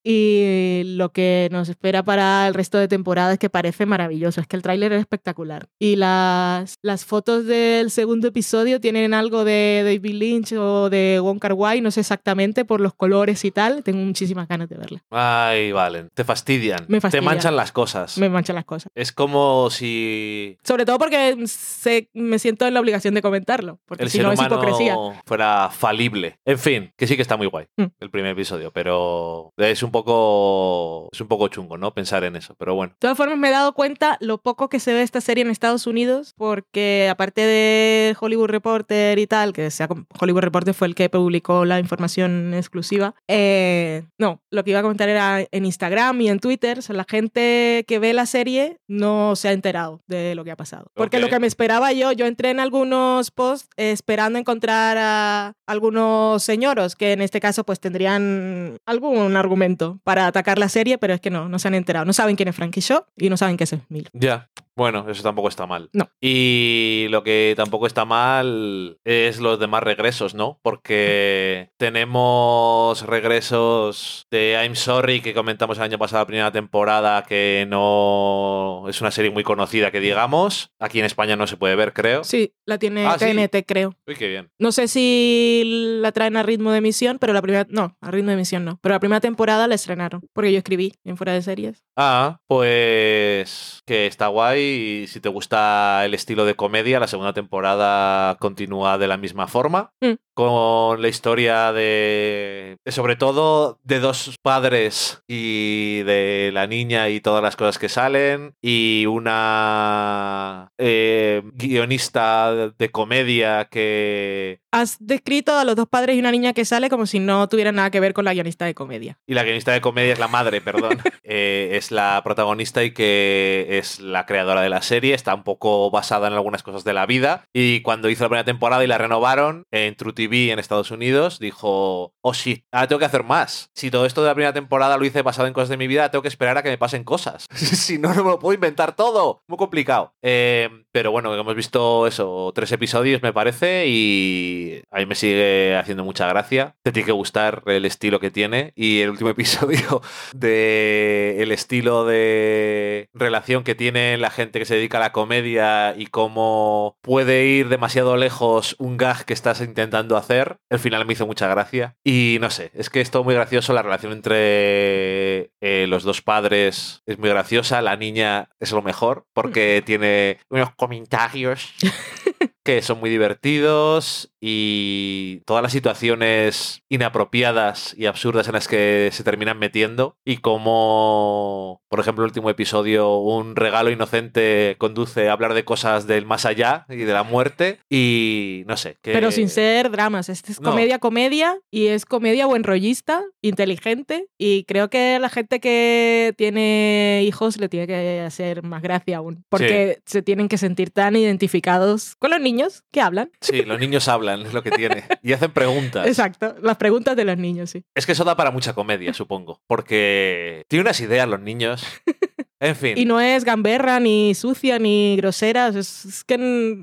y lo que nos espera para el resto de temporada es que parece maravilloso. Es que el tráiler es espectacular. Y las, las fotos del segundo episodio tienen algo de David Lynch o de Wong Kar Wai, no sé exactamente por los colores y tal. Tengo muchísimas ganas de verla. Ay, valen. Te fastidian. Me fastidian. Te manchan las cosas. Me manchan las cosas. Es como si... Sobre todo porque sé, me siento en la obligación de comentarlo. Porque el si ser no es humano hipocresía. fuera falible. En fin, que sí que está muy guay Mm. el primer episodio, pero es un poco es un poco chungo, ¿no? Pensar en eso, pero bueno. De todas formas, me he dado cuenta lo poco que se ve esta serie en Estados Unidos, porque aparte de Hollywood Reporter y tal, que sea, Hollywood Reporter fue el que publicó la información exclusiva, eh, no, lo que iba a comentar era en Instagram y en Twitter, o sea, la gente que ve la serie no se ha enterado de lo que ha pasado. Porque Ok. lo que me esperaba yo, yo entré en algunos posts esperando encontrar a algunos señoros que en este caso pues tendrían algún argumento para atacar la serie, pero es que no, no se han enterado. No saben quién es Frankie Shaw y no saben qué es Smith. Ya. Bueno, eso tampoco está mal. No. Y lo que tampoco está mal es los demás regresos, ¿no? Porque tenemos regresos de I'm Sorry que comentamos el año pasado, la primera temporada, que no es una serie muy conocida, que digamos. Aquí en España no se puede ver, creo. Sí, la tiene Ah, sí. TNT, creo. Uy, qué bien. No sé si la traen a ritmo de emisión, pero la primera. No, a ritmo de emisión no. Pero la primera temporada la estrenaron. Porque yo escribí en fuera de series. Ah, pues que está guay y si te gusta el estilo de comedia, la segunda temporada continúa de la misma forma, Mm. con la historia de, de sobre todo de dos padres y de la niña y todas las cosas que salen y una eh, guionista de comedia que Has descrito a los dos padres y una niña que sale como si no tuvieran nada que ver con la guionista de comedia. Y la guionista de comedia es la madre, perdón. Eh, es la protagonista y que es la creadora de la serie. Está un poco basada en algunas cosas de la vida. Y cuando hizo la primera temporada y la renovaron en True TV en Estados Unidos, dijo: Oh shit, ahora tengo que hacer más. Si todo esto de la primera temporada lo hice basado en cosas de mi vida, tengo que esperar a que me pasen cosas. si no, no me lo puedo inventar todo. Muy complicado. Eh, pero bueno, hemos visto eso, tres episodios, me parece, y a mí me sigue haciendo mucha gracia. Te tiene que gustar el estilo que tiene. Y el último episodio de el estilo de relación que tiene la gente que se dedica a la comedia y cómo puede ir demasiado lejos un gag que estás intentando hacer. El final me hizo mucha gracia. Y no sé, es que es todo muy gracioso. La relación entre eh, los dos padres es muy graciosa. La niña es lo mejor porque tiene unos comentarios que son muy divertidos y todas las situaciones inapropiadas y absurdas en las que se terminan metiendo y como, por ejemplo, el último episodio, un regalo inocente conduce a hablar de cosas del más allá y de la muerte y no sé. Que... Pero sin ser dramas. Este es No. comedia, comedia. Y es comedia buen rollista, inteligente. Y creo que la gente que tiene hijos le tiene que hacer más gracia aún. Porque se tienen que sentir tan identificados con los niños que hablan. Sí, los niños hablan, es lo que tiene. Y hacen preguntas. Exacto. Las preguntas de los niños, sí. Es que eso da para mucha comedia, supongo. Porque tiene unas ideas los niños. En fin. Y no es gamberra, ni sucia, ni grosera. Es, es que.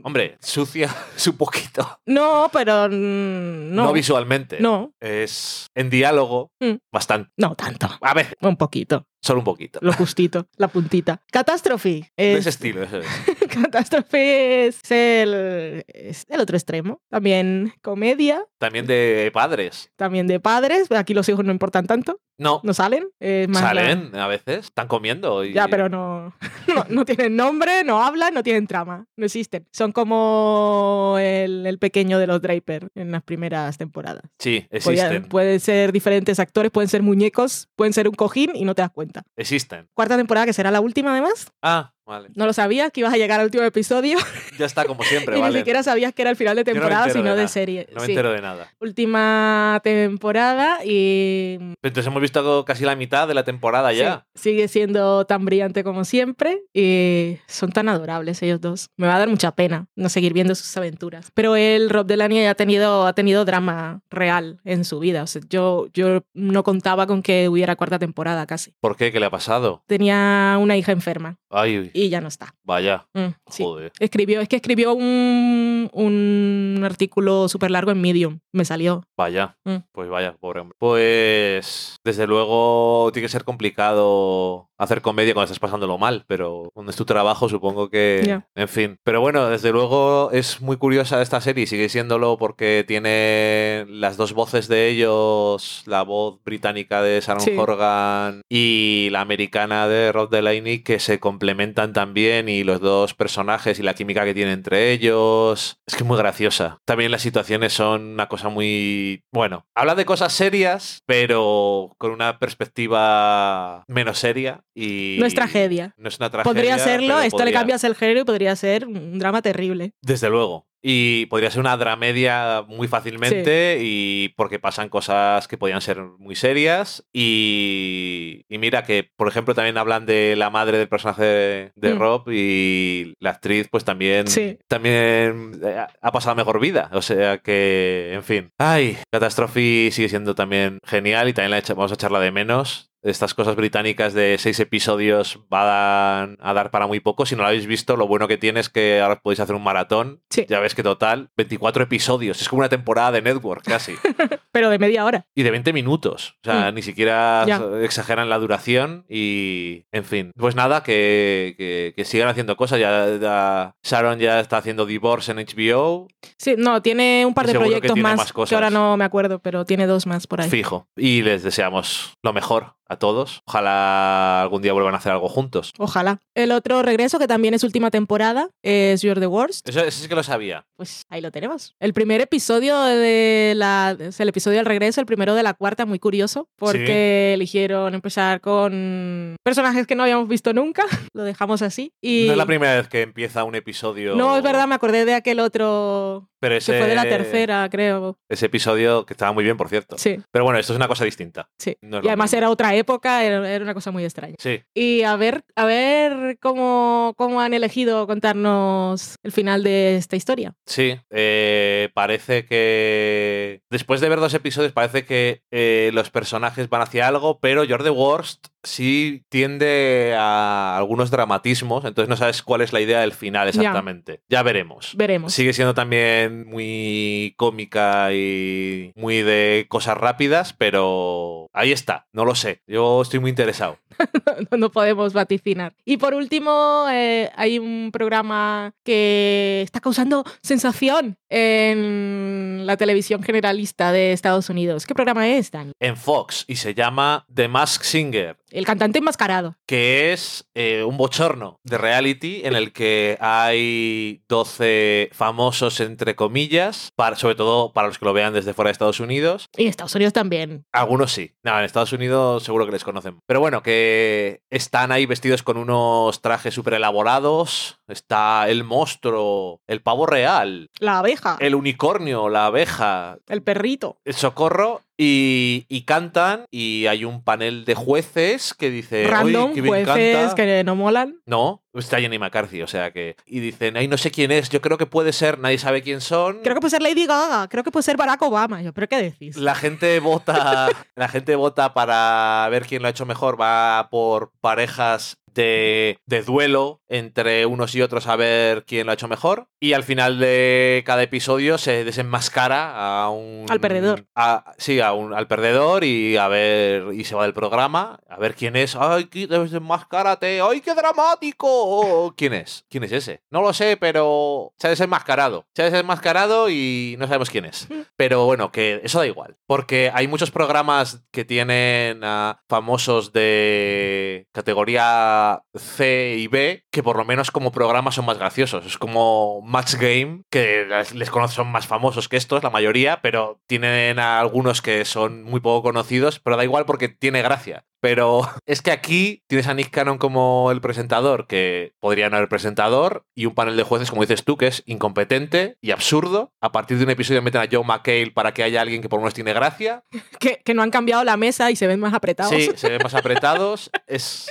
Hombre, sucia es un poquito. No, pero. No, No. visualmente. No, Es en diálogo Mm. bastante. no tanto. A ver, Un poquito. Solo un poquito. Lo justito. la puntita. Catástrofe. De Es, ese estilo. eso es. Catástrofe es el, es el otro extremo. También comedia, También de padres. también de padres. Aquí los hijos no importan tanto, No. no salen. Es más la- Salen a veces. Están comiendo. Y... Ya, pero no, no, no tienen nombre, no hablan, no tienen trama, no existen. Son como el, el pequeño de los Draper en las primeras temporadas. Sí, existen. pueden ser diferentes actores, pueden ser muñecos, pueden ser un cojín y no te das cuenta. Existen. Cuarta temporada que será la última además. Ah, vale. No lo sabías que ibas a llegar al último episodio Ya está como siempre, y vale. ni siquiera sabías que era el final de no temporada, entero sino de serie. No me Sí. entero de nada. Última temporada y Entonces hemos visto casi la mitad de la temporada ya. sí, sigue siendo tan brillante como siempre y son tan adorables ellos dos. Me va a dar mucha pena no seguir viendo sus aventuras. Pero él, Rob Delaney, ha tenido, ha tenido drama real en su vida. O sea, yo, yo no contaba con que hubiera cuarta temporada casi. ¿Por qué? ¿Qué le ha pasado? Tenía una hija enferma Ay, y ya no está. vaya. Mm, sí. Joder. Escribió, es que escribió un, un artículo súper largo en Medium. Me salió. Vaya, Mm. pues vaya, pobre hombre. Pues desde luego tiene que ser complicado hacer comedia cuando estás pasándolo mal, pero cuando es tu trabajo supongo que... En fin, pero bueno, desde luego es muy curiosa esta serie sigue siéndolo porque tiene las dos voces de ellos, la voz británica de Sharon Sí. Horgan y la americana de Rod Delaney que se complementan también y los dos personajes y la química que tienen entre ellos. Es que es muy graciosa. También las situaciones son una cosa muy... Bueno, habla de cosas serias, pero con una perspectiva menos seria y... No es tragedia. No es una tragedia. Podría serlo, esto le podría- cambias el género y podría ser un drama terrible. Desde luego. Y podría ser una dramedia muy fácilmente y porque pasan cosas que podían ser muy serias. Y, y mira que, por ejemplo, también hablan de la madre del personaje de, Mm. Rob y la actriz pues también, Sí. también eh, ha pasado mejor vida. O sea que, en fin. Ay, Catastrophe sigue siendo también genial y también la vamos a echarla de menos. Estas cosas británicas de seis episodios van a dar para muy poco. Si no lo habéis visto, lo bueno que tiene es que ahora podéis hacer un maratón. Sí. Ya ves que total, 24 episodios. Es como una temporada de Network casi. Pero de media hora. y de 20 minutos. O sea, Mm. ni siquiera exageran la duración. Y, en fin. Pues nada, que, que- que sigan haciendo cosas. Ya, ya- Sharon ya está haciendo Divorce en HBO. Sí, no, tiene un par de proyectos más, más cosas. que ahora no me acuerdo, pero tiene dos más por ahí. Fijo. Y les deseamos lo mejor a todos. Ojalá algún día vuelvan a hacer algo juntos. Ojalá. El otro regreso, que también es última temporada, es You're the Worst. Eso, eso sí que lo sabía. Pues ahí lo tenemos. El primer episodio de la. Es el episodio del regreso, el primero de la cuarta, muy curioso, porque eligieron empezar con personajes que no habíamos visto nunca. lo dejamos así. Y No es la primera vez que empieza un episodio. No, es verdad, me acordé de aquel otro Pero que ese, fue de la tercera, creo. Ese episodio que estaba muy bien, por cierto. Sí, Pero bueno, esto es una cosa distinta. sí. No y además mismo. era otra época, era, era una cosa muy extraña. Sí. Y a ver, a ver cómo, cómo han elegido contarnos el final de esta historia. Sí, eh, parece que después de ver dos episodios parece que eh, los personajes van hacia algo, pero You're the Worst sí tiende a algunos dramatismos, entonces no sabes cuál es la idea del final exactamente. Ya, veremos. Veremos. Sigue siendo también muy cómica y muy de cosas rápidas, pero ahí está, no lo sé. Yo estoy muy interesado. no podemos vaticinar. Y por último, eh, hay un programa que está causando sensación en la televisión generalista de Estados Unidos. ¿Qué programa es, Dani? En Fox y se llama The Mask Singer. El cantante enmascarado. que es eh, un bochorno de reality en el que hay 12 famosos, entre comillas, para, sobre todo para los que lo vean desde fuera de Estados Unidos. Y Estados Unidos también. Algunos sí. No, en Estados Unidos seguro que les conocen. Pero bueno, que están ahí vestidos con unos trajes súper elaborados. Está el monstruo, el pavo real, La abeja. El, el unicornio, la abeja, perrito. el socorro. Y, y cantan y hay un panel de jueces que dice Random, "Oye, qué bien jueces canta". que no molan. No, está Jenny McCarthy, o sea que. Y dicen, ay, no sé quién es, yo creo que puede ser, nadie sabe quién son. Creo que puede ser Lady Gaga. Creo que puede ser Barack Obama. Yo, ¿pero qué decís? La gente vota. la gente vota para ver quién lo ha hecho mejor. Va por parejas de, de duelo entre unos y otros a ver quién lo ha hecho mejor. Y al final de cada episodio se desenmascara a un. Al perdedor. a- sí, a un, al perdedor y a ver. Y se va del programa a ver quién es. ¡Ay, qué- desenmascárate! ¡Ay, qué dramático! ¿Quién es? ¿Quién es ese? No lo sé, pero se ha desenmascarado. Se ha desenmascarado y no sabemos quién es. Pero bueno, que eso da igual. Porque hay muchos programas que tienen a famosos de categoría C y B que por lo menos como programas son más graciosos. Es como Match Game, que les conozco, son más famosos que estos, la mayoría, pero tienen a algunos que son muy poco conocidos, pero da igual porque tiene gracia. Pero es que aquí tienes a Nick Cannon como el presentador, que podría no haber presentador, y un panel de jueces, como dices tú, que es incompetente y absurdo. A partir de un episodio meten a Joe McHale para que haya alguien que por lo menos tiene gracia. Que, que no han cambiado la mesa y se ven más apretados. Sí, se ven más apretados. Es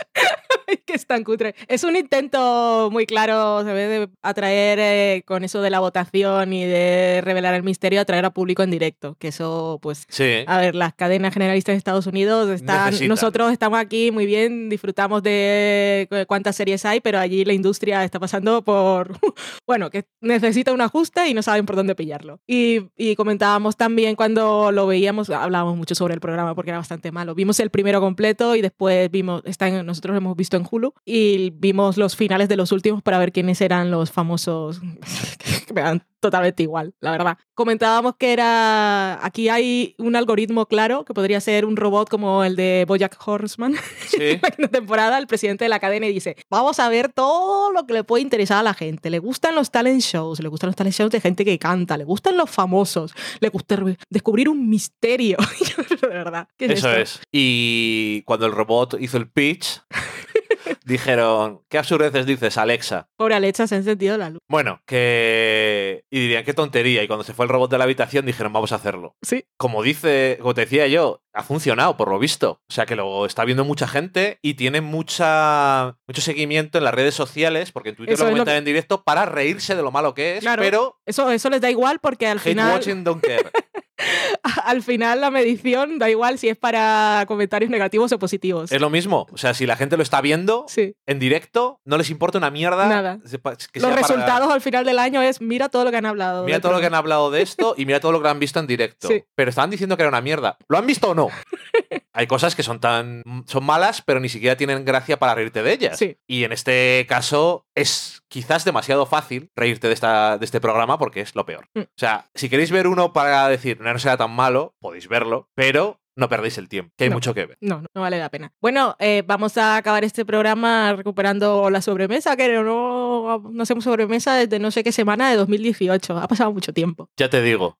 que es tan cutre. Es un intento muy claro, se ve, de atraer eh, con eso de la votación y de revelar el misterio, atraer a público en directo. Que eso, pues, sí. a ver, las cadenas generalistas de Estados Unidos están. Necesitan. Nosotros estamos aquí muy bien, disfrutamos de cu- cuántas series hay, pero allí la industria está pasando por. Bueno, que necesita un ajuste y no saben por dónde pillarlo. Y, comentábamos también cuando lo veíamos, hablábamos mucho sobre el programa porque era bastante malo. Vimos el primero completo y después vimos, está nosotros lo hemos visto en Hulu y vimos los finales de los últimos para ver quiénes eran los famosos que me dan totalmente igual, la verdad. Comentábamos que era aquí hay un algoritmo claro que podría ser un robot como el de Bojack Horseman Sí. en la temporada, el presidente de la cadena dice, vamos a ver todo lo que le puede interesar a la gente. Le gustan los talent shows, le gustan los talent shows de gente que canta, le gustan los famosos, le gusta descubrir un misterio. de verdad. ¿qué es Eso esto? es. Y cuando el robot hizo el pitch, dijeron, ¿qué absurdeces dices, Alexa? Pobre Alexa se ha encendido la luz. Bueno, que... Y dirían, qué tontería. Y cuando se fue el robot de la habitación, dijeron, vamos a hacerlo. Sí. Como dice, como te decía yo, ha funcionado, por lo visto. O sea, que lo está viendo mucha gente y tiene mucha, mucho seguimiento en las redes sociales, porque en Twitter Eso lo comentan que- en directo para reírse de lo malo que es, Claro. pero Eso, eso les da igual porque al hate final, watching don't care. al final la medición da igual si es para comentarios negativos o positivos. es lo mismo. O sea, si la gente lo está viendo Sí. en directo, no les importa una mierda. Nada. que Los para- resultados al final del año es mira todo lo que han hablado. Mira todo lo que han hablado de esto y mira todo lo que han visto en directo. Sí. Pero estaban diciendo que era una mierda. ¿Lo han visto o no? Hay cosas que son tan son malas, pero ni siquiera tienen gracia para reírte de ellas. Sí. Y en este caso es quizás demasiado fácil reírte de, esta, de este programa porque es lo peor. Mm. O sea, si queréis ver uno para decir no, no será tan malo, podéis verlo, pero no perdéis el tiempo, que hay No. mucho que ver. No, no, no vale la pena. Bueno, eh, vamos a acabar este programa recuperando la sobremesa, que no, no hacemos sobremesa desde no sé qué semana de 2018. Ha pasado mucho tiempo. Ya te digo.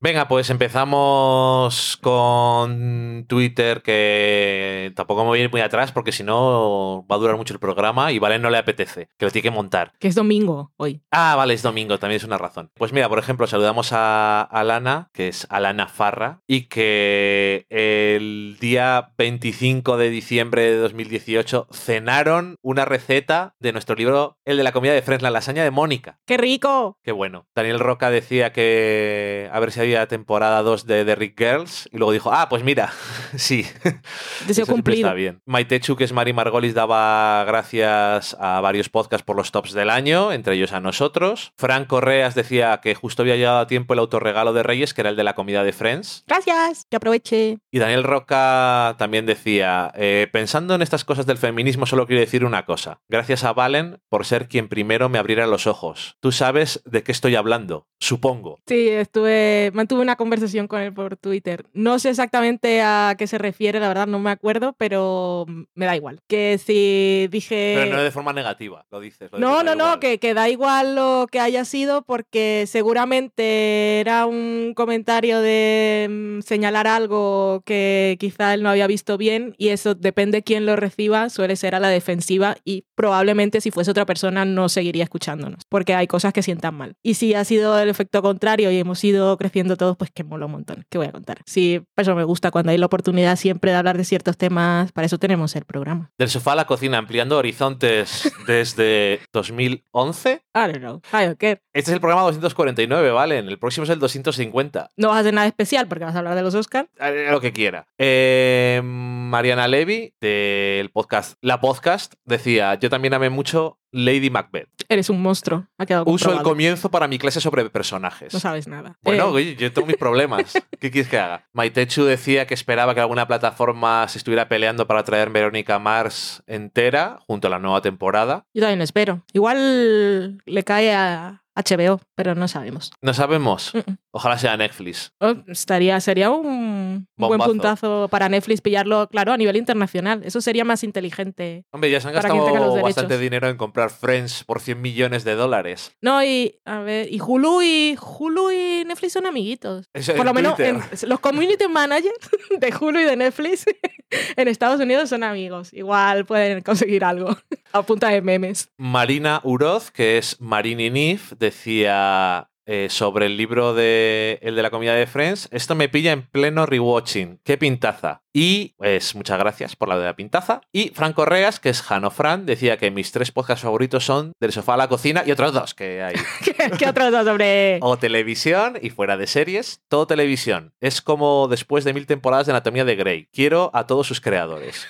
Venga, pues empezamos con Twitter, que tampoco me voy a ir muy atrás porque si no va a durar mucho el programa y Valen no le apetece, que lo tiene que montar. Que es domingo hoy. Ah, vale, es domingo, también es una razón. Pues mira, por ejemplo, saludamos a Alana, que es Alana Farra, y que el día 25 de diciembre de 2018 cenaron una receta de nuestro libro, el de la comida de Friends, la lasaña de Mónica. ¡Qué rico! Qué bueno. Daniel Roca decía que a ver si había temporada 2 de The Rick Girls y luego dijo, ah, pues mira, sí. Deseo cumplido. Está bien. Maite Chu, que es Mari Margolis, daba gracias a varios podcasts por los tops del año, entre ellos a nosotros. Fran Correas decía que justo había llegado a tiempo el autorregalo de Reyes, que era el de la comida de Friends. Gracias, que aproveche. Y Daniel Roca también decía, eh, pensando en estas cosas del feminismo, solo quiero decir una cosa. Gracias a Valen por ser quien primero me abriera los ojos. Tú sabes de qué estoy hablando, supongo. Sí, estuve, mantuve una conversación con él por Twitter. No sé exactamente a qué se refiere, la verdad no me acuerdo, pero me da igual. Que si dije... Pero no de forma negativa, lo dices. lo No, dices, no, no, que, que da igual lo que haya sido porque seguramente era un comentario de mm, señalar algo que quizá él no había visto bien y eso depende quién lo reciba, suele ser a la defensiva y probablemente si fuese otra persona no seguiría escuchándonos porque hay cosas que sientan mal. Y si ha sido el efecto contrario y hemos ido creciendo todos, pues que mola un montón. ¿Qué voy a contar? Sí, por eso me gusta cuando hay la oportunidad siempre de hablar de ciertos temas, para eso tenemos el programa. Del sofá a la cocina, ampliando horizontes desde 2011. I don't know. I don't care. Este es el programa 249, ¿vale? El próximo es el 250. No vas a hacer nada especial porque vas a hablar de los Oscars. Haré Lo que quiera. Eh, Mariana Levy, del podcast La Podcast, decía: Yo también amé mucho Lady Macbeth. Eres un monstruo. Ha quedado Uso el comienzo para mi clase sobre personajes. No sabes nada. Bueno, Eh, oye, yo tengo mis problemas. ¿Qué quieres que haga? Maitechu decía que esperaba que alguna plataforma se estuviera peleando para traer Verónica Mars entera junto a la nueva temporada. yo también espero. Igual le cae a HBO, pero no sabemos. No sabemos. Mm, mm. Ojalá sea Netflix. Oh, estaría, sería un, buen puntazo para Netflix pillarlo, claro, a nivel internacional. Eso sería más inteligente. Hombre, ya se han gastado bastante dinero en comprar Friends por 100 millones de dólares. No, y a ver, y Hulu y Hulu y Netflix son amiguitos. Eso Por lo menos en- los community managers de Hulu y de Netflix en Estados Unidos son amigos. Igual pueden conseguir algo a punta de memes. Marina Uroz, que es Marini Nif, decía eh, sobre el libro de el de la comida de Friends, esto me pilla en pleno rewatching. ¡Qué pintaza! Y pues muchas gracias por la de la pintaza. Y Fran Correas, que es Jano Fran, decía que mis tres podcasts favoritos son Del sofá a la cocina y otros dos que hay. ¿Qué, qué otro dato sobre...? O televisión y fuera de series, todo televisión. Es como después de mil temporadas de Anatomía de Grey. Quiero a todos sus creadores.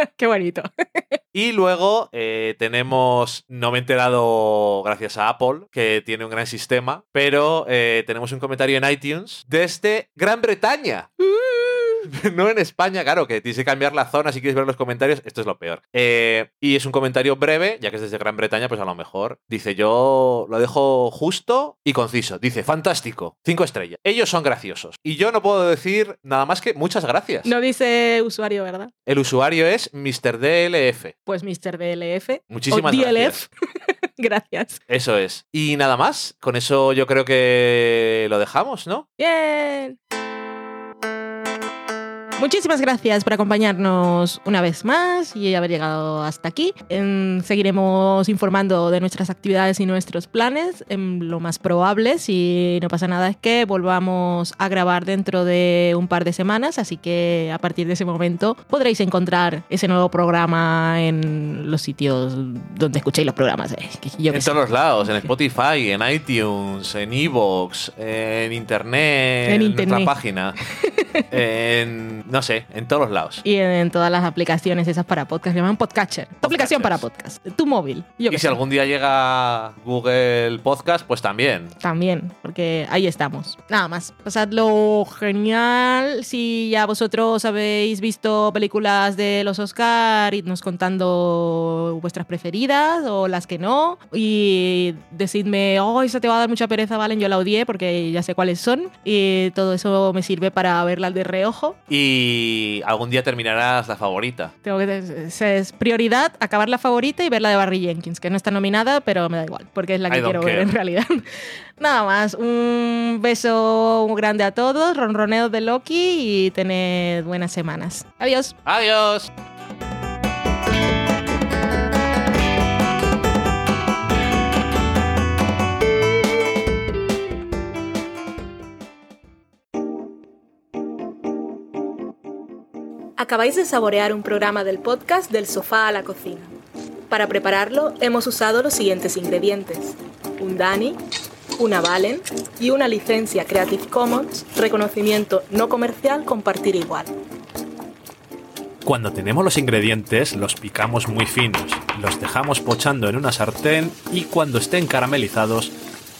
Qué bonito. Y luego eh, tenemos, no me he enterado gracias a Apple, que tiene un gran sistema, pero eh, tenemos un comentario en iTunes desde Gran Bretaña. No en España, claro, que tienes que cambiar la zona si quieres ver los comentarios. Esto es lo peor. Eh, y es un comentario breve, ya que es desde Gran Bretaña, pues a lo mejor. Dice, yo lo dejo justo y conciso. Dice, fantástico, cinco estrellas. Ellos son graciosos. Y yo no puedo decir nada más que muchas gracias. No dice usuario, ¿verdad? El usuario es Mr. DLF. Pues Mr. DLF. Muchísimas o DLF. gracias. Gracias. Eso es. Y nada más. Con eso yo creo que lo dejamos, ¿no? Bien. Muchísimas gracias por acompañarnos una vez más y haber llegado hasta aquí. Em, seguiremos informando de nuestras actividades y nuestros planes. Em, lo más probable, si no pasa nada, es que volvamos a grabar dentro de un par de semanas. Así que a partir de ese momento podréis encontrar ese nuevo programa en los sitios donde escuchéis los programas. Eh, yo en todos los lados, en Spotify, en iTunes, en Evox, en Internet, En en, Internet. nuestra página, en, no sé, en todos los lados. Y en todas las aplicaciones esas para podcast, llaman Podcatcher. Tu aplicación para podcast. Tu móvil. Yo Y si sé. algún día llega Google Podcast, pues también. También, porque ahí estamos. Nada más. Pasadlo genial. Si ya vosotros habéis visto películas de los Oscar, idnos contando vuestras preferidas o las que no. Y decidme, oh, esa te va a dar mucha pereza, Valen. Yo la odié porque ya sé cuáles son. Y todo eso me sirve para verlas de reojo. Y algún día terminarás la favorita. Tengo que es, es prioridad acabar la favorita y ver la de Barry Jenkins, que no está nominada, pero me da igual, porque es la que quiero ver en realidad. Nada más, un beso grande a todos, ronroneos de Loki y tened buenas semanas. Adiós. Adiós. Acabáis de saborear un programa del podcast Del sofá a la cocina. Para prepararlo hemos usado los siguientes ingredientes. Un Dani, una Valen y una licencia Creative Commons, reconocimiento no comercial, compartir igual. Cuando tenemos los ingredientes, los picamos muy finos, los dejamos pochando en una sartén y cuando estén caramelizados,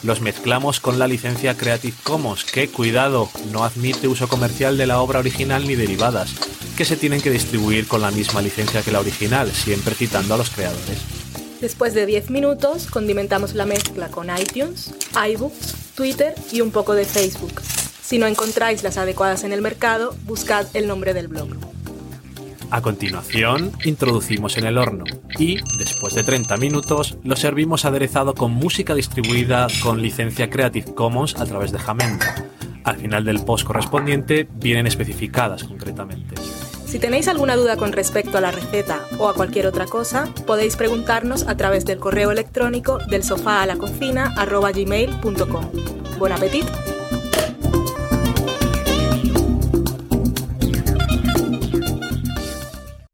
los mezclamos con la licencia Creative Commons, que, cuidado, no admite uso comercial de la obra original ni derivadas, que se tienen que distribuir con la misma licencia que la original, siempre citando a los creadores. Después de 10 minutos, condimentamos la mezcla con iTunes, iBooks, Twitter y un poco de Facebook. Si no encontráis las adecuadas en el mercado, buscad el nombre del blog. A continuación, introducimos en el horno y, después de 30 minutos, lo servimos aderezado con música distribuida con licencia Creative Commons a través de Jamenda. Al final del post correspondiente vienen especificadas concretamente. Si tenéis alguna duda con respecto a la receta o a cualquier otra cosa, podéis preguntarnos a través del correo electrónico del sofá a la cocina gmail.com. Buen apetito.